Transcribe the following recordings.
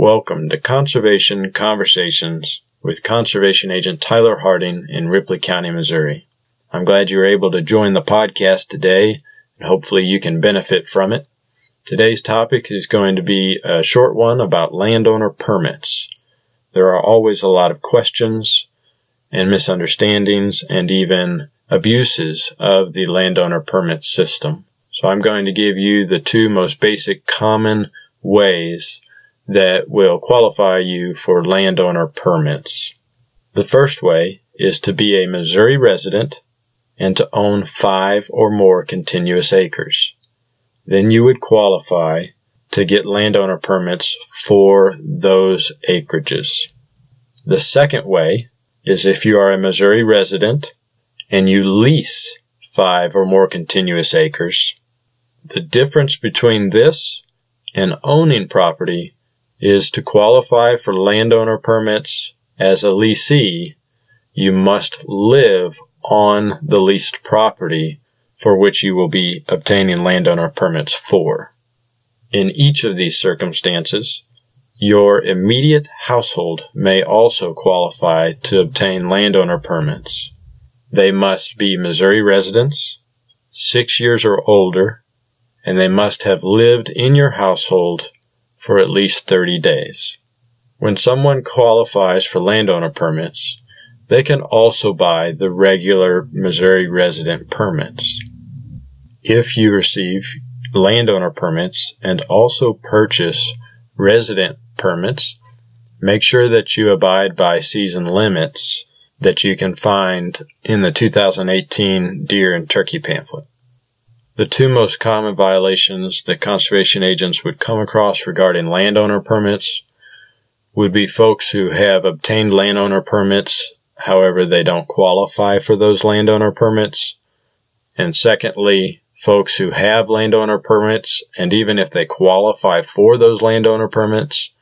Welcome to Conservation Conversations with Conservation Agent Tyler Harding in Ripley County, Missouri. I'm glad you were able to join the podcast today, and hopefully you can benefit from it. Today's topic is going to be a short one about landowner permits. There are always a lot of questions and misunderstandings and even abuses of the landowner permit system. So I'm going to give you the two most basic common ways that will qualify you for landowner permits. The first way is to be a Missouri resident and to own five or more continuous acres. Then you would qualify to get landowner permits for those acreages. The second way is if you are a Missouri resident and you lease five or more continuous acres. The difference between this and owning property is to qualify for landowner permits as a leasee, you must live on the leased property for which you will be obtaining landowner permits for. In each of these circumstances, your immediate household may also qualify to obtain landowner permits. They must be Missouri residents, six years or older, and they must have lived in your household for at least 30 days. When someone qualifies for landowner permits, they can also buy the regular Missouri resident permits. If you receive landowner permits and also purchase resident permits, make sure that you abide by season limits that you can find in the 2018 deer and turkey pamphlet. The two most common violations that conservation agents would come across regarding landowner permits would be folks who have obtained landowner permits, however, they don't qualify for those landowner permits. And secondly, folks who have landowner permits, and even if they qualify for those landowner permits,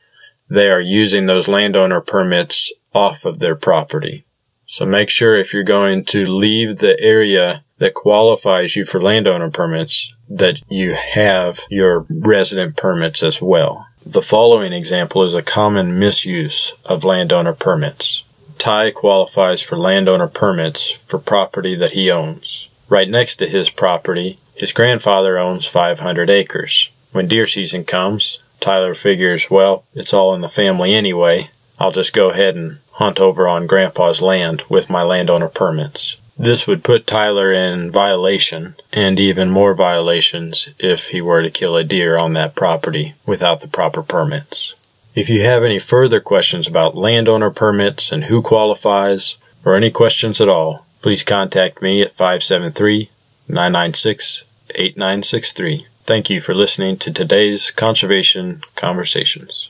they are using those landowner permits off of their property. So make sure if you're going to leave the area that qualifies you for landowner permits that you have your resident permits as well. The following example is a common misuse of landowner permits. Ty qualifies for landowner permits for property that he owns. Right next to his property, his grandfather owns 500 acres. When deer season comes, Tyler figures, well, it's all in the family anyway. I'll just go ahead and hunt over on grandpa's land with my landowner permits. This would put Tyler in violation and even more violations if he were to kill a deer on that property without the proper permits. If you have any further questions about landowner permits and who qualifies, or any questions at all, please contact me at 573 996 8963. Thank you for listening to today's Conservation Conversations.